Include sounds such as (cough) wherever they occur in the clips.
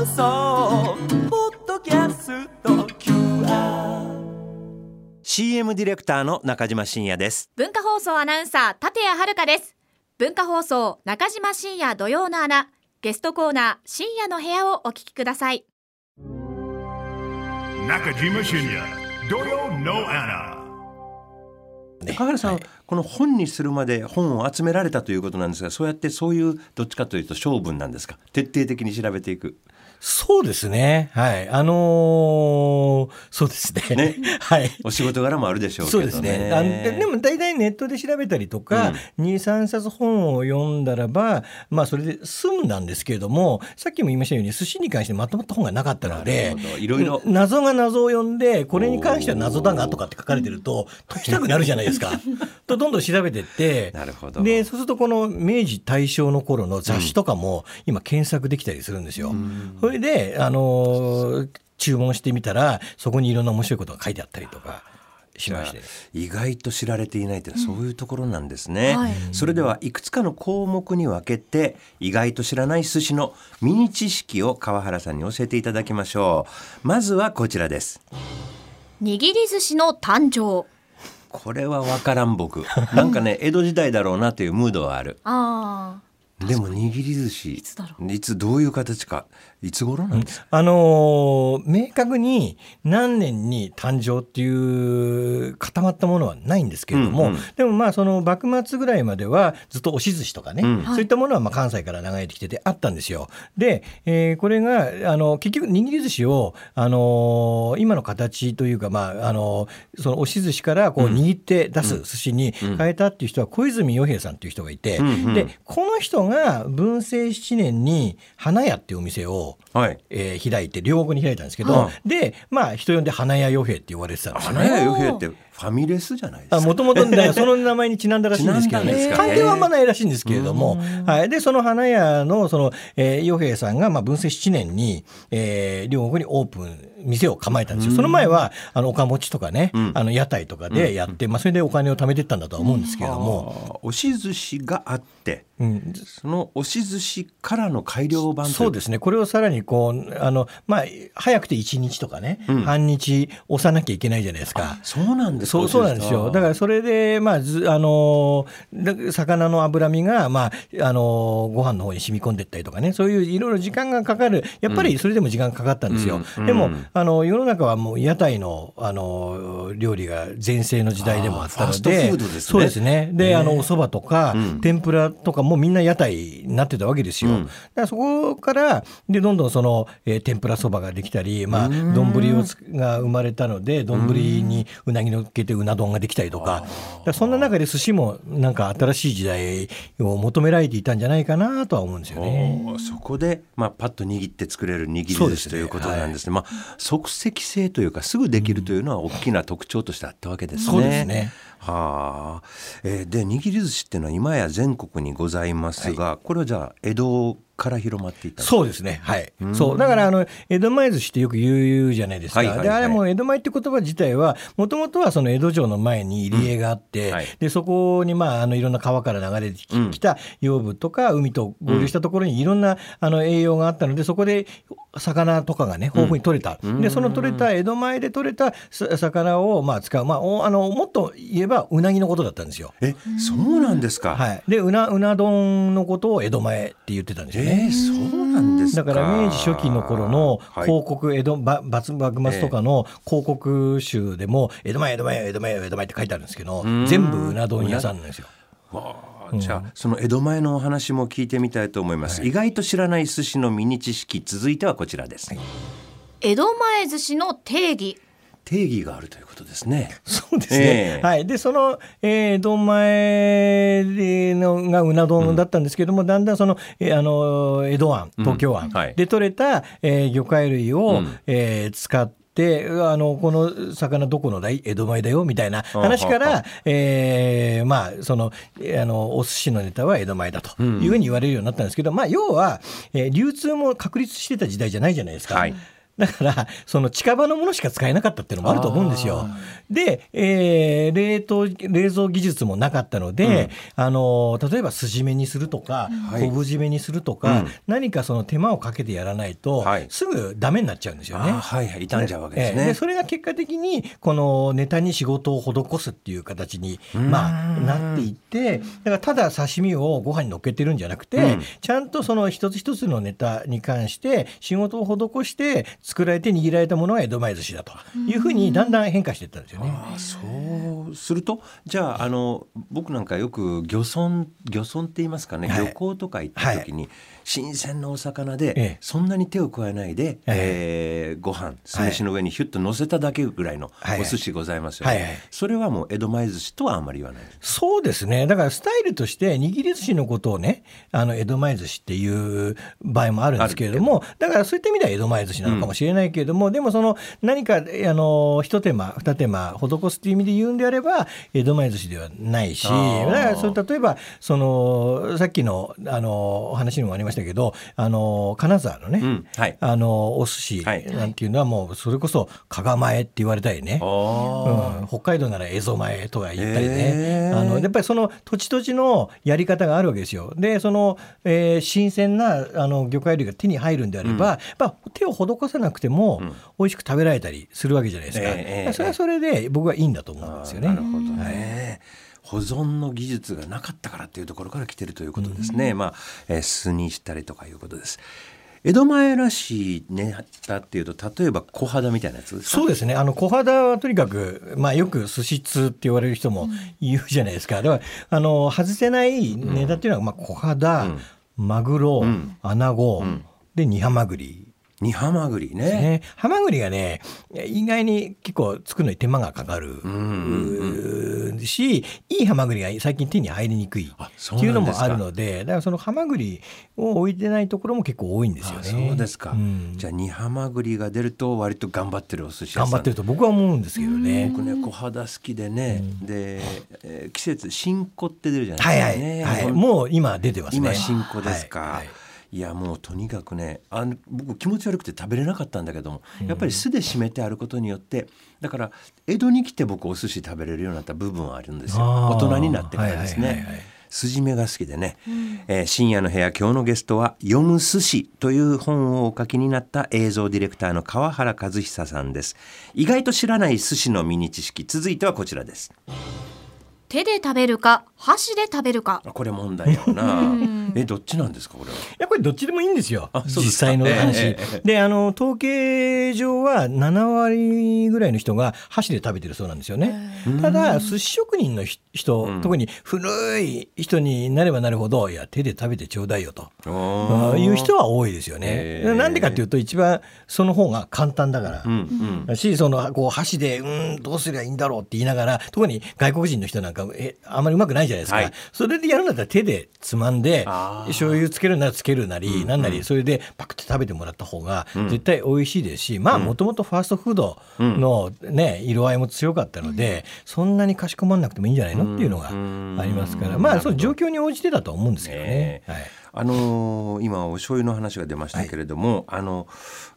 放送ポッドキャスト。QR CM ディレクターの中島真也です。文化放送アナウンサー立谷遥です。文化放送中島深夜土曜の穴ゲストコーナー深夜の部屋をお聞きください。中島深也土曜の穴中原さん、この本にするまで本を集められたということなんですがそうやってそういうどっちかというと性分なんですか？徹底的に調べていくそうですね。はい。あのーそうですね。ね (laughs) はい。お仕事柄もあるでしょうけどねそうですね。あのででも大体ネットで調べたりとか、2、3冊本を読んだらば、まあそれで済んだんですけれども、さっきも言いましたように寿司に関してまとまった本がなかったのでいろいろ謎が謎を読んで、これに関しては謎だがとかって書かれてると、解きたくなるじゃないですか。(laughs) とどんどん調べてって、なるほどで、そうするとこの明治大正の頃の雑誌とかも今検索できたりするんですよ。それで、あのー注文してみたら、そこにいろんな面白いことが書いてあったりとかしまして。意外と知られていないというのはそういうところなんですね、はい。それではいくつかの項目に分けて意外と知らない寿司のミニ知識を川原さんに教えていただきましょう。まずはこちらです。握り寿司の誕生。これは分からん僕。なんかね江戸時代だろうなというムードはある。あでも握り寿司いつだろいつどういう形かいつ頃なんですか、あのー明確に何年に誕生っていう固まったものはないんですけれども、うんうん。でもまあその幕末ぐらいまではずっと押し寿司とかね、うん。そういったものはまあ関西から流れてきててあったんですよ。で、えーこれがあの結局握り寿司を、あのー今の形というか、まああのーその押し寿司からこう握って出す寿司に変えたっていう人は小泉洋平さんっていう人がいて、でこの人が文政7年に花屋っていうお店をはい。えー開いて両国に開いたんですけど、はでまあ人呼んで花屋与兵って言われてたんですよね。花屋洋平ってファミレスじゃないですか。もともとその名前にちなんだらしいんですけどね。関係はあんまないらしいんですけれども、はい、でその花屋のその、えー、与兵さんが、まあ、文政7年に、えー両国にオープン店を構えたんですよ。その前はあの岡持ちとかね、あの屋台とかでやって、まあ、それでお金を貯めてったんだとは思うんですけれども、押し寿司があってうん、その押し寿司からの改良版そうですね、これをさらにこうあの、まあ、早くて1日とかね、半日押さなきゃいけないじゃないですか。そうなんですかそうそうなんですよ。だからそれで、まあ、ずあの魚の脂身が、まあ、あのーご飯の方に染み込んでいったりとかね、そういういろいろ時間がかかる、やっぱりそれでも時間かかったんですよ。うんでも、うんあの、世の中はもう屋台の、あのー料理が全盛の時代でもあったのあーファーストで、フードですね。そうですね。で、あの、お蕎麦とか、うん。天ぷらとかもみんな屋台になってたわけですよ。うんだからそこから、で、どんどんその、えー天ぷらそばができたり、まあ、丼が生まれたので、丼にうなぎのっけてうな丼ができたりとか、だからそんな中で寿司もなんか新しい時代を求められていたんじゃないかなとは思うんですよね。そこで、まあ、パッと握って作れる握りですねということなんですね。まあ、即席性というかすぐできるというのは大きな特徴としてあったわけですね。そうですね。はあ、えーで握り寿司っていうのは今や全国にございますが、これはじゃあ江戸から広まっていったそうですね。はい。そう。だから、あの、江戸前寿司ってよく言うじゃないですか。はいはいはいで、あれも江戸前って言葉自体は、もともとはその江戸城の前に入り江があって、うんはいで、そこに、まあ、あの、いろんな川から流れてきた養分とか、海と合流したところにいろんな、あの、栄養があったので、そこで、魚とかがね、豊富に取れた。で、その取れた、江戸前で取れたさ魚を、まあ、使う。まあ、おあの、もっと言えば、うなぎのことだったんですよ。えそうなんですか。はい。で、うな、うな丼のことを江戸前って言ってたんですよね。えーそうなんですか？だから明治初期の頃のはい。広告、江戸ば幕幕末とかの広告集でも江戸前江戸前江戸前江戸前って書いてあるんですけどん。全部うな丼屋さんなんですよ。わあじゃあその江戸前のお話も聞いてみたいと思います、意外と知らない寿司のミニ知識続いてはこちらです、江戸前寿司の定義定義があるということですね。そうですね。ええ。はい。で、その、えー、江戸前のがうな丼だったんですけども、だんだんその、えーあの、江戸湾、東京湾、うんはい。で取れた、えー魚介類を、うん。えー使って、あの、この魚どこのだい？江戸前だよ、みたいな話から、えーまあ、その、えーあの、お寿司のネタは江戸前だというふうに言われるようになったんですけど、まあ、要は、えー流通も確立してた時代じゃないじゃないですか。はいだからその近場のものしか使えなかったっていうのもあると思うんですよ。で、えー冷凍冷蔵技術もなかったので、あの例えば筋目にするとか、はい。昆布締めにするとか、うん。何かその手間をかけてやらないと、はい。すぐダメになっちゃうんですよね。あはいはい。傷んじゃうわけですね。ええ。でそれが結果的にこのネタに仕事を施すっていう形に、まあ、なっていってだからただ刺身をご飯に乗っけてるんじゃなくて、うん。ちゃんとその一つ一つのネタに関して仕事を施して作られて握られたものが江戸前寿司だというふうにだんだん変化していったんですよね。ああそうするとじゃああの僕なんかよく漁村漁村って言いますかね、はい。漁港とか行った時に、新鮮なお魚で、ええ。そんなに手を加えないで、えーご飯酢飯の上にヒュッと乗せただけぐらいのはい。お寿司ございますよね、はいはい。それはもう江戸前寿司とはあんまり言わないそうですね。だからスタイルとして握り寿司のことをね、あの江戸前寿司っていう場合もあるんですけれども、だからそういった意味では江戸前寿司なのかもしれないけれども、でもその何かあの一手間二手間施すっていう意味で言うんであれば江戸前寿司ではないし、だからそれ例えばそのさっきのあのお話にもありましたけど、あの金沢のね。うんはい。あのお寿司はい。なんていうのはもうそれこそ加賀前って言われたりね、あうん、北海道なら蝦夷前とか言ったりね、あのやっぱりその土地土地のやり方があるわけですよ。でその、えー新鮮なあの魚介類が手に入るんであれば、やっぱ手を施さなくても美味しく食べられたりするわけじゃないですか。ええええそれはそれで僕はいいんだと思うんですよね。なるほどね。保存の技術がなかったからっていうところから来てるということですね。まあ、えー酢にしたりとかいうことです。江戸前らしいネタっていうと例えば小肌みたいなやつですか？そうですね。あの小肌はとにかくまあよく寿司通って言われる人も言うじゃないですか。だからあの外せないネタっていうのはまあ小肌、マグロ、んアナゴ、で煮ハマグリ。煮ハマグリね。ね、ハマグリがね意外に結構作るのに手間がかかる、しいいハマグリが最近手に入りにくいあっていうのもあるのでだからそのハマグリを置いてないところも結構多いんですよあね。そうですか。んじゃあ煮ハマグリが出ると割と頑張ってるお寿司屋さん。頑張ってると僕は思うんですけどね。僕ね小肌好きでね、で、えー季節新子って出るじゃないはいはい、ですかね。はい、もう今出てますね。今新子ですか、はいはいいやもうとにかくねあの僕気持ち悪くて食べれなかったんだけども、やっぱり酢で締めてあることによってだから江戸に来て僕お寿司食べれるようになった部分はあるんですよ。大人になってからですね。はいはいはいはい。筋目が好きでね、えー深夜の部屋今日のゲストは「読む寿司」という本をお書きになった映像ディレクターの川原和久さんです。意外と知らない寿司のミニ知識続いてはこちらです。手で食べるか箸で食べるか。あこれ問題よな。えどっちなんですかこれは？やっぱりどっちでもいいんですよ。実際の話。ええええ。であの統計上は7割ぐらいの人が箸で食べてるそうなんですよね。ただ寿司職人のひ人、うん。特に古い人になればなるほどいや手で食べてちょうだいよと。いう人は多いですよね。ええなんでかっていうと一番その方が簡単だから。うんうん。だしそのこう箸でうんどうすりゃいいんだろうって言いながら特に外国人の人なんかえあまりうまくないじゃないですか、はい。それでやるんだったら手でつまんで醤油つけるならつけるなり、なんなりそれでパクって食べてもらった方が絶対美味しいですし、まあもともとファーストフードのね色合いも強かったので、そんなにかしこまんなくてもいいんじゃないの？っていうのがありますから、まあその状況に応じてだと思うんですけどね。え。はいあのー今お醤油の話が出ましたけれども、あの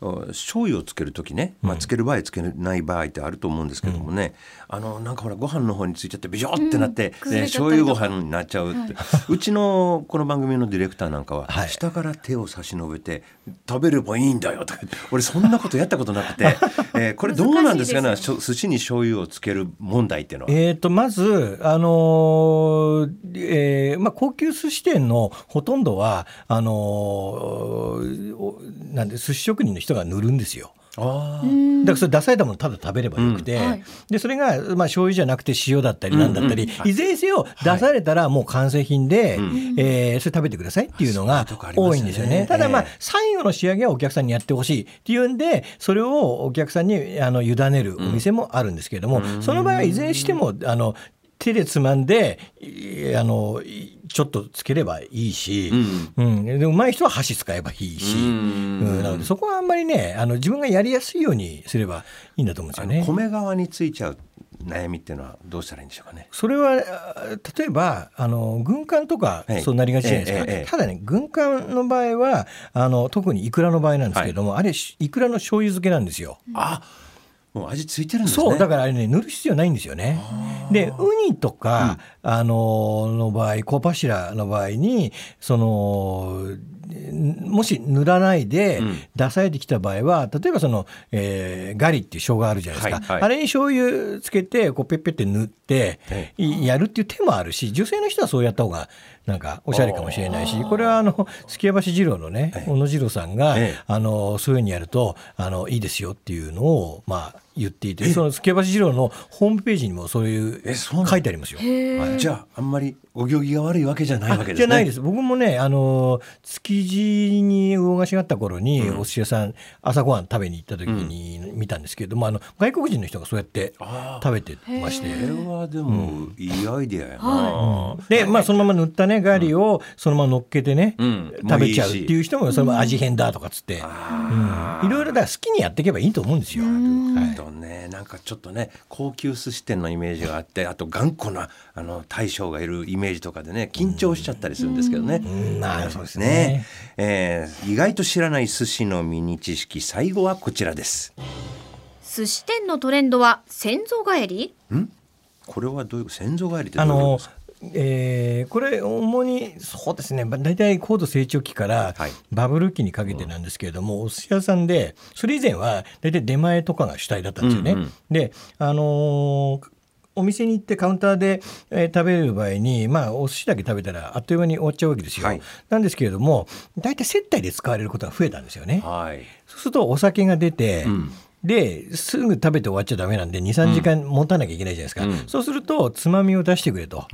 お醤油をつける時ね、まあ、つける場合つけない場合ってあると思うんですけどもね、あのなんかほらご飯の方についちゃってビショってなって、崩ねれちゃったりとか。醤油ご飯になっちゃうって、うちのこの番組のディレクターなんかは、はい。下から手を差し伸べて食べればいいんだよとか俺そんなことやったことなくて、(laughs) えーこれどうなんですかね難しいしょ寿司に醤油をつける問題っていうのは。えー、とまず、あのーえーまあ、高級寿司店のほとんどはあのーおなんで寿司職人の人が塗るんですよ。あー。だからそれ出されたものただ食べればよくて、うん。はい。でそれが、まあ、醤油じゃなくて塩だったりなんだったり、いずれにせよ出されたらもう完成品で、えーそれ食べてくださいっていうのが多いんですよね。ただまあええ。最後の仕上げはお客さんにやってほしいっていうんでそれをお客さんにあの委ねるお店もあるんですけれども、その場合はいずれにしてもあの手でつまんでいあのいちょっとつければいいし、うん。でうまい人は箸使えばいいし、うん。うん。なのでそこはあんまりねあの自分がやりやすいようにすればいいんだと思うんですよね。米側についちゃう悩みっていうのはどうしたらいいんでしょうかね？それはあ例えばあの軍艦とかはい。そうなりがちじゃないですか、ええええただね軍艦の場合はあの特にイクラの場合なんですけれども、あれしイクラの醤油漬けなんですよ。あもう味ついてるんですね。そうだからあれね塗る必要ないんですよね。でウニとか、あのの場合小柱の場合にそのんもし塗らないでうん。出されてきた場合は例えばその、えーガリっていう生姜あるじゃないですか、はいはい。あれに醤油つけてこうペッペって塗ってやるっていう手もあるし女性の人はそうやった方がなんかおしゃれかもしれないしこれはあの月屋橋二郎のねええ。小野次郎さんが、ええ。あのそういうふうにやるとあのいいですよっていうのをまあ言っていてその月屋橋二郎のホームページにもそういう書いてありますよ。はい。じゃああんまりお行儀が悪いわけじゃないわけですね。じゃないです。僕もねあの築地に魚菓子があった頃に、お寿司屋さん朝ごはん食べに行った時に見たんですけれども、あの外国人の人がそうやって食べてまして。これはでもいいアイデアやな。でまあそのまま塗ったねガリをそのまま乗っけてね、うん。食べちゃうっていう人もそれも味変だとかっつって、うん。いろいろだから好きにやっていけばいいと思うんですよ。はい。とね。なんかちょっとね高級寿司店のイメージがあってあと頑固なあの大将がいるイメージとかでね緊張しちゃったりするんですけどね。うん。まあそうですね。ね。えー意外と知らない寿司のミニ知識最後はこちらです。寿司店のトレンドは先祖返り？これはどういう先祖返りってどあのういうことですか？えーこれ主にそうですねまあ大体高度成長期からはいバブル期にかけてなんですけれども、お寿司屋さんでそれ以前は大体出前とかが主体だったんですよね。うんうんであのーお店に行ってカウンターで、えー食べる場合に、まあ、お寿司だけ食べたらあっという間に終わっちゃうわけですよ。はいなんですけれども大体接待で使われることが増えたんですよね。はい。そうするとお酒が出て、んですぐ食べて終わっちゃダメなんで23時間持たなきゃいけないじゃないですか、うん。そうするとつまみを出してくれと。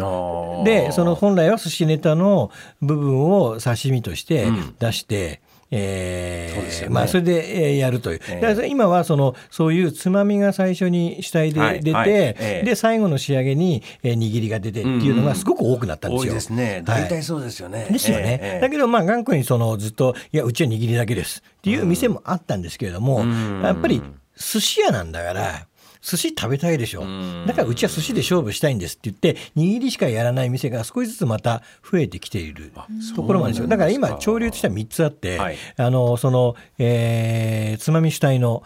でその本来は寿司ネタの部分を刺身としてうん。出して、えーそうですよね。まあ、それでえーやるという、ええだから今はそのそういうつまみが最初に主体ではい出て、はいええで最後の仕上げに、えー握りが出てっていうのがすごく多くなったんですよ。多いですね。はい。大体そうですよね。ですよね、ええええだけどまあ頑固にそのずっといやうちは握りだけですっていう店もあったんですけれども、ん。やっぱり寿司屋なんだから寿司食べたいでしょ。ん。だからうちは寿司で勝負したいんですって言って握りしかやらない店が少しずつまた増えてきているところもあるんですよ。だから今潮流としては3つあって、はい。あのその、えーつまみ主体の、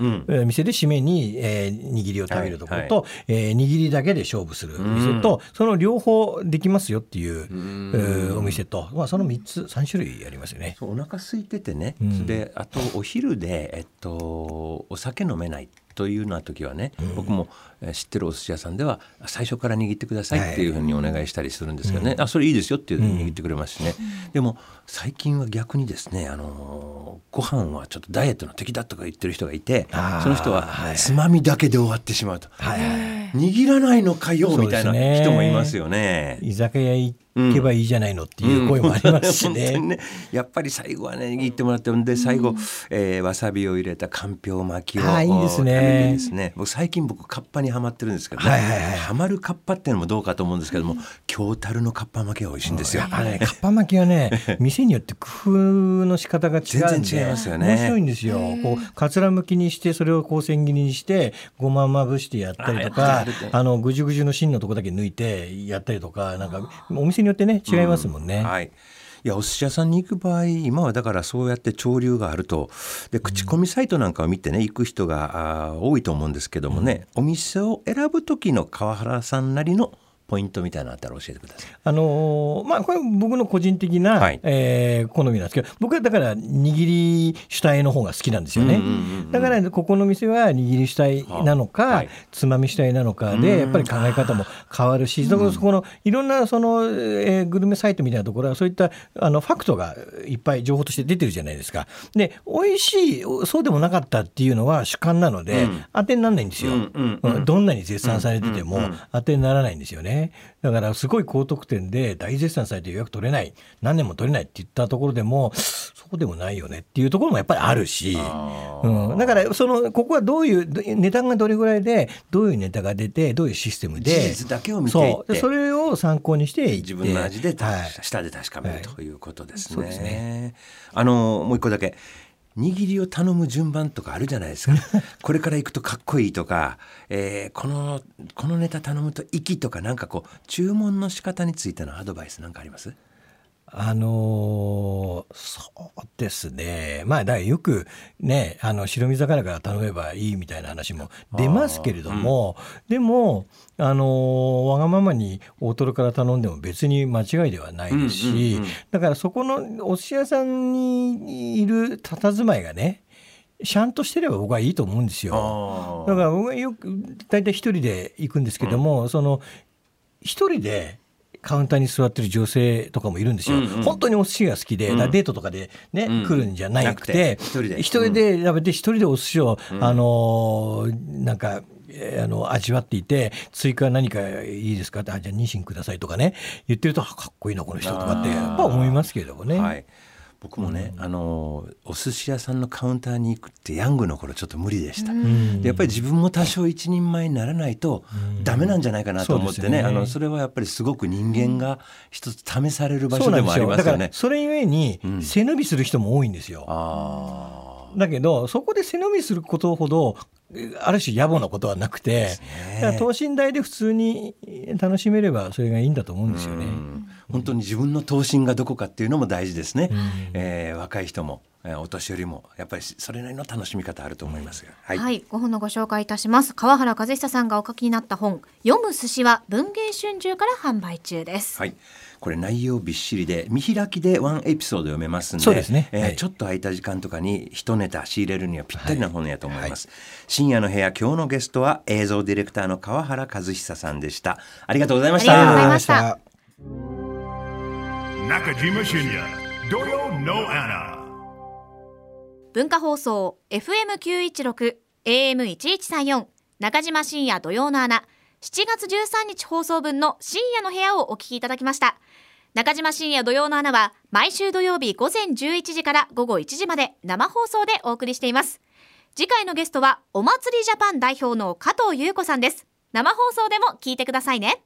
店で締めに、えー握りを食べるところと、はえー握りだけで勝負する店と、その両方できますよっていう、えーお店と、まあ、その3つ3種類ありますよね。お腹空いててね、ん。であとお昼で、えっと、お酒飲めないというような時はね、僕も知ってるお寿司屋さんでは最初から握ってくださいっていうふうにお願いしたりするんですけどね、あそれいいですよっていうふうに握ってくれますしね、でも最近は逆にですね、あのーご飯はちょっとダイエットの敵だとか言ってる人がいてその人ははい。つまみだけで終わってしまうと、はいはい。握らないのかよみたいな人もいますよね。居酒屋行けばいいじゃないのっていう声もありますしね。(laughs) 本当にね。やっぱり最後はね握ってもらってんで最後、えーわさびを入れたかんぴょう巻きをあーいいですね。ですね。僕最近僕カッパにはまってるんですけどね、はいはいはい。はまるカッパっていうのもどうかと思うんですけども京樽のカッパ巻きが美味しいんですよ。あのね、かっぱ巻きはね、(laughs) 店によって工夫の仕方が違うんで、全然違いますよね。面白いんですよ。こう、かつらむきにして、それをこう千切りにして、ごままぶしてやったりとあかあの、ぐじゅぐじゅの芯のとこだけ抜いてやったりとか、なんか、お店によってね、違いますもんね。はいいやお寿司屋さんに行く場合今はだからそうやって潮流があると。で口コミサイトなんかを見てね行く人が多いと思うんですけどもね、お店を選ぶ時の川原さんなりのポイントみたいなのあったら教えてください。あのーまあこれ僕の個人的な、はい。えー好みなんですけど僕はだから握り主体の方が好きなんですよね、うんうんうんうんだからここの店は握り主体なのか、ははい。つまみ主体なのかでやっぱり考え方も変わるし、だからそこのいろんなその、えーグルメサイトみたいなところはそういったあのファクトがいっぱい情報として出てるじゃないですか。で美味しいそうでもなかったっていうのは主観なので、当てにならないんですよ、うんうんうんどんなに絶賛されてても当てにならないんですよね。だからすごい高得点で大絶賛されて予約取れない。何年も取れないって言ったところでもそうでもないよね。っていうところもやっぱりあるし、うん、だからそのここはどういうどネタがどれぐらいでどういうネタが出てどういうシステムで。事実だけを見ていって。それを参考にして自分の味でた、はい。舌で確かめるということですね。そうですね。あのもう一個だけ握りを頼む順番とかあるじゃないですか。(laughs) これから行くとかっこいいとか、えーこのこのネタ頼むと粋とかなんかこう注文の仕方についてのアドバイスなんかあります？あのーそうですね。まあだからよくねあの白身魚から頼めばいいみたいな話も出ますけれども、でもあのーわがままに大トロから頼んでも別に間違いではないですし、うんうんうんだからそこのお寿司屋さんにいる佇まいがねちゃんとしてれば僕はいいと思うんですよ。だから僕はよく大体一人で行くんですけども、その一人でカウンターに座ってる女性とかもいるんですよ、うんうん。本当にお寿司が好きで、デートとかでね、うん。来るんじゃなくて一人で。一人で食べて一人でお寿司を、あのーなんか。えーあの味わっていて追加何かいいですかってあじゃあニシンくださいとかね言ってるとあかっこいいなこの人とかってやっぱ思いますけれどもね。はい僕もね、あのお寿司屋さんのカウンターに行くってヤングの頃ちょっと無理でした、でやっぱり自分も多少一人前にならないとダメなんじゃないかなと思ってね,、そうですよね。あのそれはやっぱりすごく人間が一つ試される場所でもありすよだからますよ。ね。それゆえに背伸びする人も多いんですよ。あだけどそこで背伸びすることほどえある種野暮なことはなくて、だから等身大で普通に楽しめればそれがいいんだと思うんですよね。うん。本当に自分の等身がどこかっていうのも大事ですね、えー若い人も、えーお年寄りもやっぱりそれなりの楽しみ方あると思いますが、はい。はい、ご本のご紹介いたします。川原和久さんがお書きになった本読む寿司は文芸春秋から販売中です、はい、これ内容びっしりで見開きでワンエピソード読めますんでそうですね。えーはい。ちょっと空いた時間とかに一ネタ仕入れるにはぴったりな本やと思います、深夜の部屋今日のゲストは映像ディレクターの川原和久さんでした。ありがとうございましありがとうございたました。た。Nakajima Shinya, Doyo no Anna. 文化放送 FM916 AM1134 中島深夜土曜の穴7月13日放送分の深夜の部屋をお聞きいただきました。中島深夜土曜の穴は毎週土曜日午前11時から午後1時まで生放送でお送りしています。次回のゲストはお祭りジャパン代表の加藤優子さんです。生放送でも聞いてくださいね。